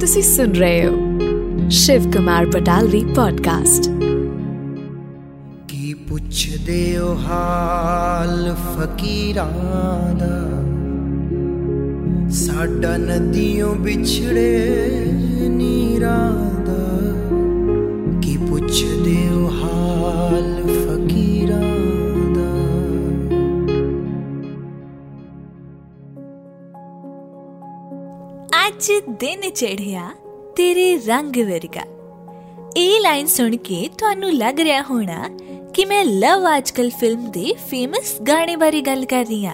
ਤੁਸੀਂ ਸੁਣ ਰਹੇ ਹੋ ਸ਼ਿਵ ਕੁਮਾਰ ਬਟਾਲਵੀ ਪੋਡਕਾਸਟ ਕੀ ਪੁੱਛਦੇ ਹੋ ਹਾਲ ਫਕੀਰਾਂ ਦਾ ਸਾਡਾ ਨਦੀਆਂ ਵਿਛੜੇ ਨੀਰਾਂ ਅੱਜ ਦਿਨ ਚੜਿਆ ਤੇਰੇ ਰੰਗ ਵਰਗਾ ਇਹ ਲਾਈਨ ਸੁਣ ਕੇ ਤੁਹਾਨੂੰ ਲੱਗ ਰਿਹਾ ਹੋਣਾ ਕਿ ਮੈਂ ਲਵ ਅੱਜਕੱਲ ਫਿਲਮ ਦੇ ਫੇਮਸ ਗਾਣੇ ਬਾਰੇ ਗੱਲ ਕਰ ਰਹੀ ਹਾਂ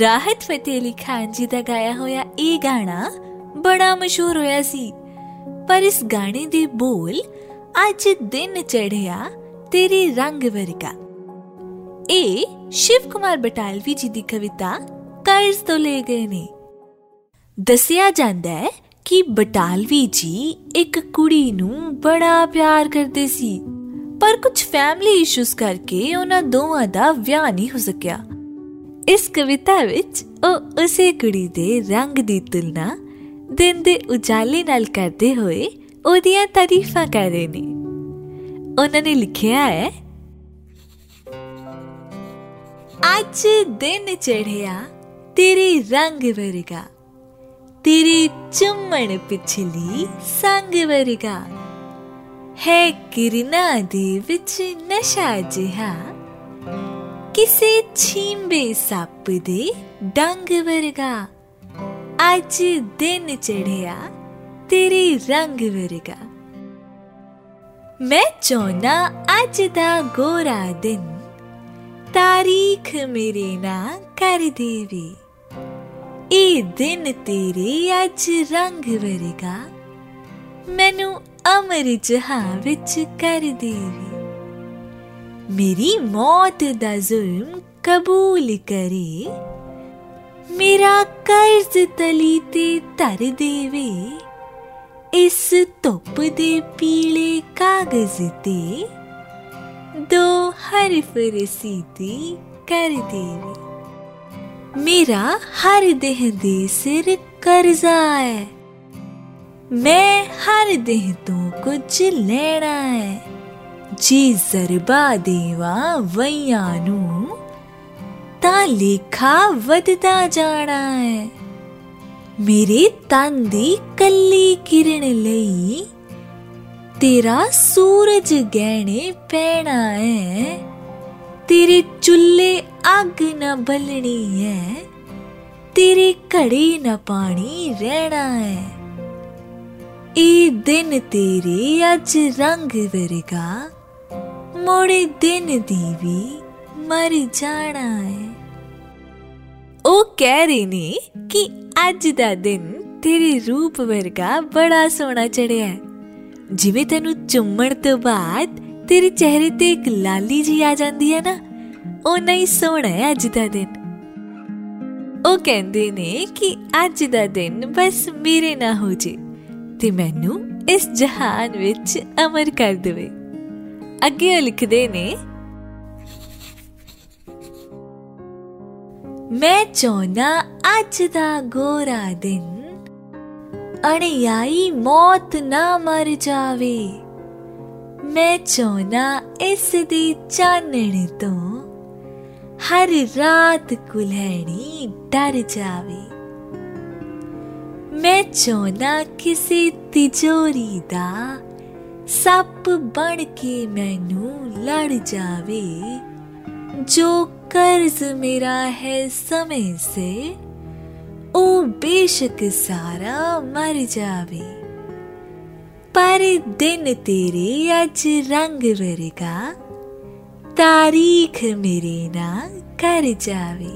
ਰਾਹਤ ਫਤਿਹ ਅਲੀ ਖਾਨ ਜੀ ਦਾ ਗਾਇਆ ਹੋਇਆ ਇਹ ਗਾਣਾ ਬੜਾ ਮਸ਼ਹੂਰ ਹੋਇਆ ਸੀ ਪਰ ਇਸ ਗਾਣੇ ਦੇ ਬੋਲ ਅੱਜ ਦਿਨ ਚੜਿਆ ਤੇਰੇ ਰੰਗ ਵਰਗਾ ਇਹ ਸ਼ਿਵ ਕੁਮਾਰ ਬਟਾਲਵੀ ਜੀ ਦੀ ਕਵਿਤਾ ਕਰਜ਼ ਤੋਂ ਲੈ ਗਏ ਨੇ ਦੱਸਿਆ ਜਾਂਦਾ ਹੈ ਕਿ ਬਟਾਲਵੀ ਜੀ ਇੱਕ ਕੁੜੀ ਨੂੰ ਬੜਾ ਪਿਆਰ ਕਰਦੇ ਸੀ। ਪਰ ਕੁਝ ਫੈਮਿਲੀ ਇਸ਼ੂਸ ਕਰਕੇ ਉਹਨਾਂ ਦੋਵਾਂ ਦਾ ਵਿਆਹ ਨਹੀਂ ਹੋ ਸਕਿਆ। ਇਸ ਕਵਿਤਾ ਵਿੱਚ ਉਹ ਉਸੇ ਕੁੜੀ ਦੇ ਰੰਗ ਦੀ ਤੁਲਨਾ ਦਿਨ ਦੇ ਉਜਾਲੇ ਨਾਲ ਕਰਦੇ ਹੋਏ ਉਹਦੀਆਂ ਤਾਰੀਫਾਂ ਕਰ ਰਹੇ ਨੇ। ਉਹਨਾਂ ਨੇ ਲਿਖਿਆ ਹੈ, ਅੱਜ ਦਿਨ ਚੜਿਆ ਤੇਰੇ ਰੰਗ ਵਰਗਾ। ਤੇਰੇ ਚੁੰਮਣ ਪਿਛਲੀ ਸੰਗ ਵਰਗਾ ਹੈ ਕਿਰਨਾ ਦੇ ਵਿੱਚ ਨਸ਼ਾ ਜਿਹਾ ਕਿਸੇ ਛੀਂਬੇ ਸੱਪ ਦੇ ਡੰਗ ਵਰਗਾ ਅੱਜ ਦਿਨ ਚੜਿਆ ਤੇਰੇ ਰੰਗ ਵਰਗਾ ਮੈਂ ਚਾਹਨਾ ਅੱਜ ਦਾ ਗੋਰਾ ਦਿਨ ਤਾਰੀਖ ਮੇਰੇ ਨਾਲ ਕਰ ਦੇਵੇ ਇਹ ਦਿਨ ਤੇਰੇ ਅੱਜ ਰੰਗ ਵਰਗਾ ਮੈਨੂੰ ਅਮਰ ਜਹਾਂ ਵਿੱਚ ਕਰ ਦੇਵੇ ਮੇਰੀ ਮੌਤ ਦਾ ਜ਼ੁਲਮ ਕਬੂਲ ਕਰੇ ਮੇਰਾ ਕਰਜ਼ ਤਲੀ ਤੇ ਧਰ ਦੇਵੇ ਇਸ ਧੁੱਪ ਦੇ ਪੀਲੇ ਕਾਗਜ਼ ਤੇ ਦੋ ਹਰਫ ਰਸੀਦੀ ਕਰ ਦੇਵੇ मेरा हर देहदे सिर कर्जा है मैं हर देह तो कुछ लेना है। जी जरबा देवा वैयानू, ता लेखा वधदा जाना है। मेरे तन दी कल्ली किरण लई, तेरा सूरज गहने पैना है। तेरे चुल्ले ਅੱਗ ਨਾ ਬਲਣੀ ਹੈ ਤੇਰੇ ਘੜੇ ਨਾ ਪਾਣੀ ਰਹਿਣਾ ਹੈ ਇਹ ਦਿਨ ਤੇਰੇ ਅੱਜ ਰੰਗ ਵਰਗਾ ਮੋੜੇ ਦਿਨ ਦੀ ਵੀ ਮਰ ਜਾਣਾ ਹੈ ਉਹ ਕਹਿ ਰਹੀ ਨੇ ਕਿ ਅੱਜ ਦਾ ਦਿਨ ਤੇਰੇ ਰੂਪ ਵਰਗਾ ਬੜਾ ਸੋਹਣਾ ਚੜਿਆ ਹੈ ਜਿਵੇਂ ਤੈਨੂੰ ਚੁੰਮਣ ਤੋਂ ਬਾਅਦ ਤੇਰੇ ਚਿਹਰੇ ਤੇ ਇੱਕ ਲਾਲੀ ਜੀ ਆ ਜਾਂਦੀ ਹੈ ਨਾ ਉਹ ਨਹੀਂ ਸੋਹਣਾ ਹੈ ਅੱਜ ਦਾ ਦਿਨ ਉਹ ਕਹਿੰਦੇ ਨੇ ਕਿ ਅੱਜ ਦਾ ਦਿਨ ਬਸ ਮੇਰੇ ਨਾਲ ਹੋ ਜੇ ਤੇ ਮੈਨੂੰ ਇਸ ਜਹਾਨ ਵਿੱਚ ਅਮਰ ਕਰ ਦੇਵੇ ਅੱਗੇ ਲਿਖਦੇ ਨੇ ਮੈਂ ਚਾਹਨਾ ਅੱਜ ਦਾ ਗੋਰਾ ਦਿਨ ਅਣਿਆਈ ਮੌਤ ਨਾ ਮਰ ਜਾਵੇ ਮੈਂ ਚਾਹਨਾ ਇਸ ਦੀ ਚਾਨਣ ਤੋਂ हर रात कुल्हड़ी डर जावे। मैं चोना किसी तिजोरी दा, सप बन के मैनू लड़ जावे। जो कर्ज मेरा है समय से, ओ बेशक सारा मर जावे। पर दिन तेरे अज रंग वरगा ਤਾਰੀਖ ਮੇਰੇ ਨਾਲ ਕਰ ਜਾਵੇ।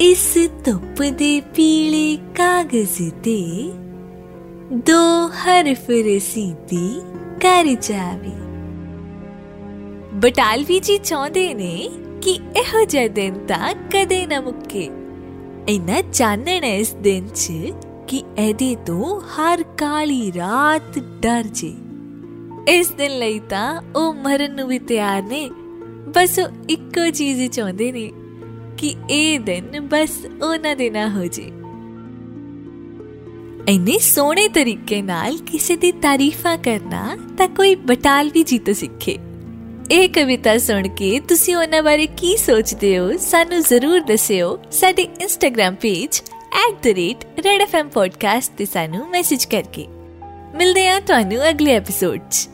ਇਸ ਧੁੱਪ ਦੇ ਪੀਲੇ ਕਾਗਜ਼ ਤੇ ਦੋ ਹਰਫ ਰਸੀਦੀ ਕਰ ਜਾਵੇ। ਬਟਾਲਵੀ ਜੀ ਚਾਹੁੰਦੇ ਨੇ ਕਿ ਇਹੋ ਜਿਹਾ ਦਿਨ ਤਾਂ ਕਦੇ ਨਾ ਮੁੱਕੇ। ਇਨਾ ਚਾਨਣ ਹੈ ਇਸ ਦਿਨ 'ਚ ਕਿ ਇਹਦੇ ਤੋਂ ਹਰ ਕਾਲੀ ਰਾਤ ਡਰ ਜੇ। ਇਸ ਦਿਨ ਲਈ ਤਾਂ ਉਹ ਮਰਨ ਨੂੰ ਵੀ ਤਿਆਰ ਨੇ। ਬਸ ਉਹ ਇੱਕੋ ਚੀਜ਼ ਹੀ ਚਾਹੁੰਦੇ ਨੇ ਕਿ ਇਹ ਦਿਨ ਬਸ ਉਹਨਾਂ ਦੇ ਨਾ ਹੋ ਜੇ। ਇੰਨੇ ਸੋਹਣੇ ਤਰੀਕੇ ਨਾਲ ਕਿਸੇ ਦੀ ਤਾਰੀਫਾਂ ਕਰਨਾ ਤਾਂ ਕੋਈ ਬਟਾਲ ਵੀ ਜੀਤੋ ਸਿੱਖੇ। ਇਹ ਕਵਿਤਾ ਸੁਣ ਕੇ ਤੁਸੀਂ ਉਹਨਾਂ ਬਾਰੇ ਕੀ ਸੋਚਦੇ ਹੋ, ਸਾਨੂੰ ਜ਼ਰੂਰ ਦੱਸਿਓ। ਸਾਡੇ ਇੰਸਟਾਗ੍ਰam ਪੇਜ @redfmpodcast ਤੇ ਸਾਨੂੰ ਮੈਸੇਜ ਕਰਕੇ। ਮਿਲਦੇ ਹਾਂ ਤੁਹਾਨੂੰ ਅਗਲੇ ਐਪੀਸੋਡ 'ਚ।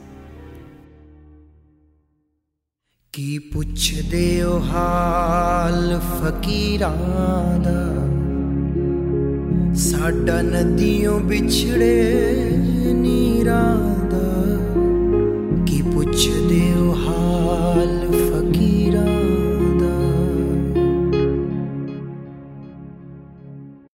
ਕੀ ਪੁੱਛਦੇ ਹੋ ਹਾਲ ਫਕੀਰਾਂ ਦਾ? ਸਾਡਾ ਨਦੀਓਂ ਵਿਛੜੇ ਨੀਰਾਂ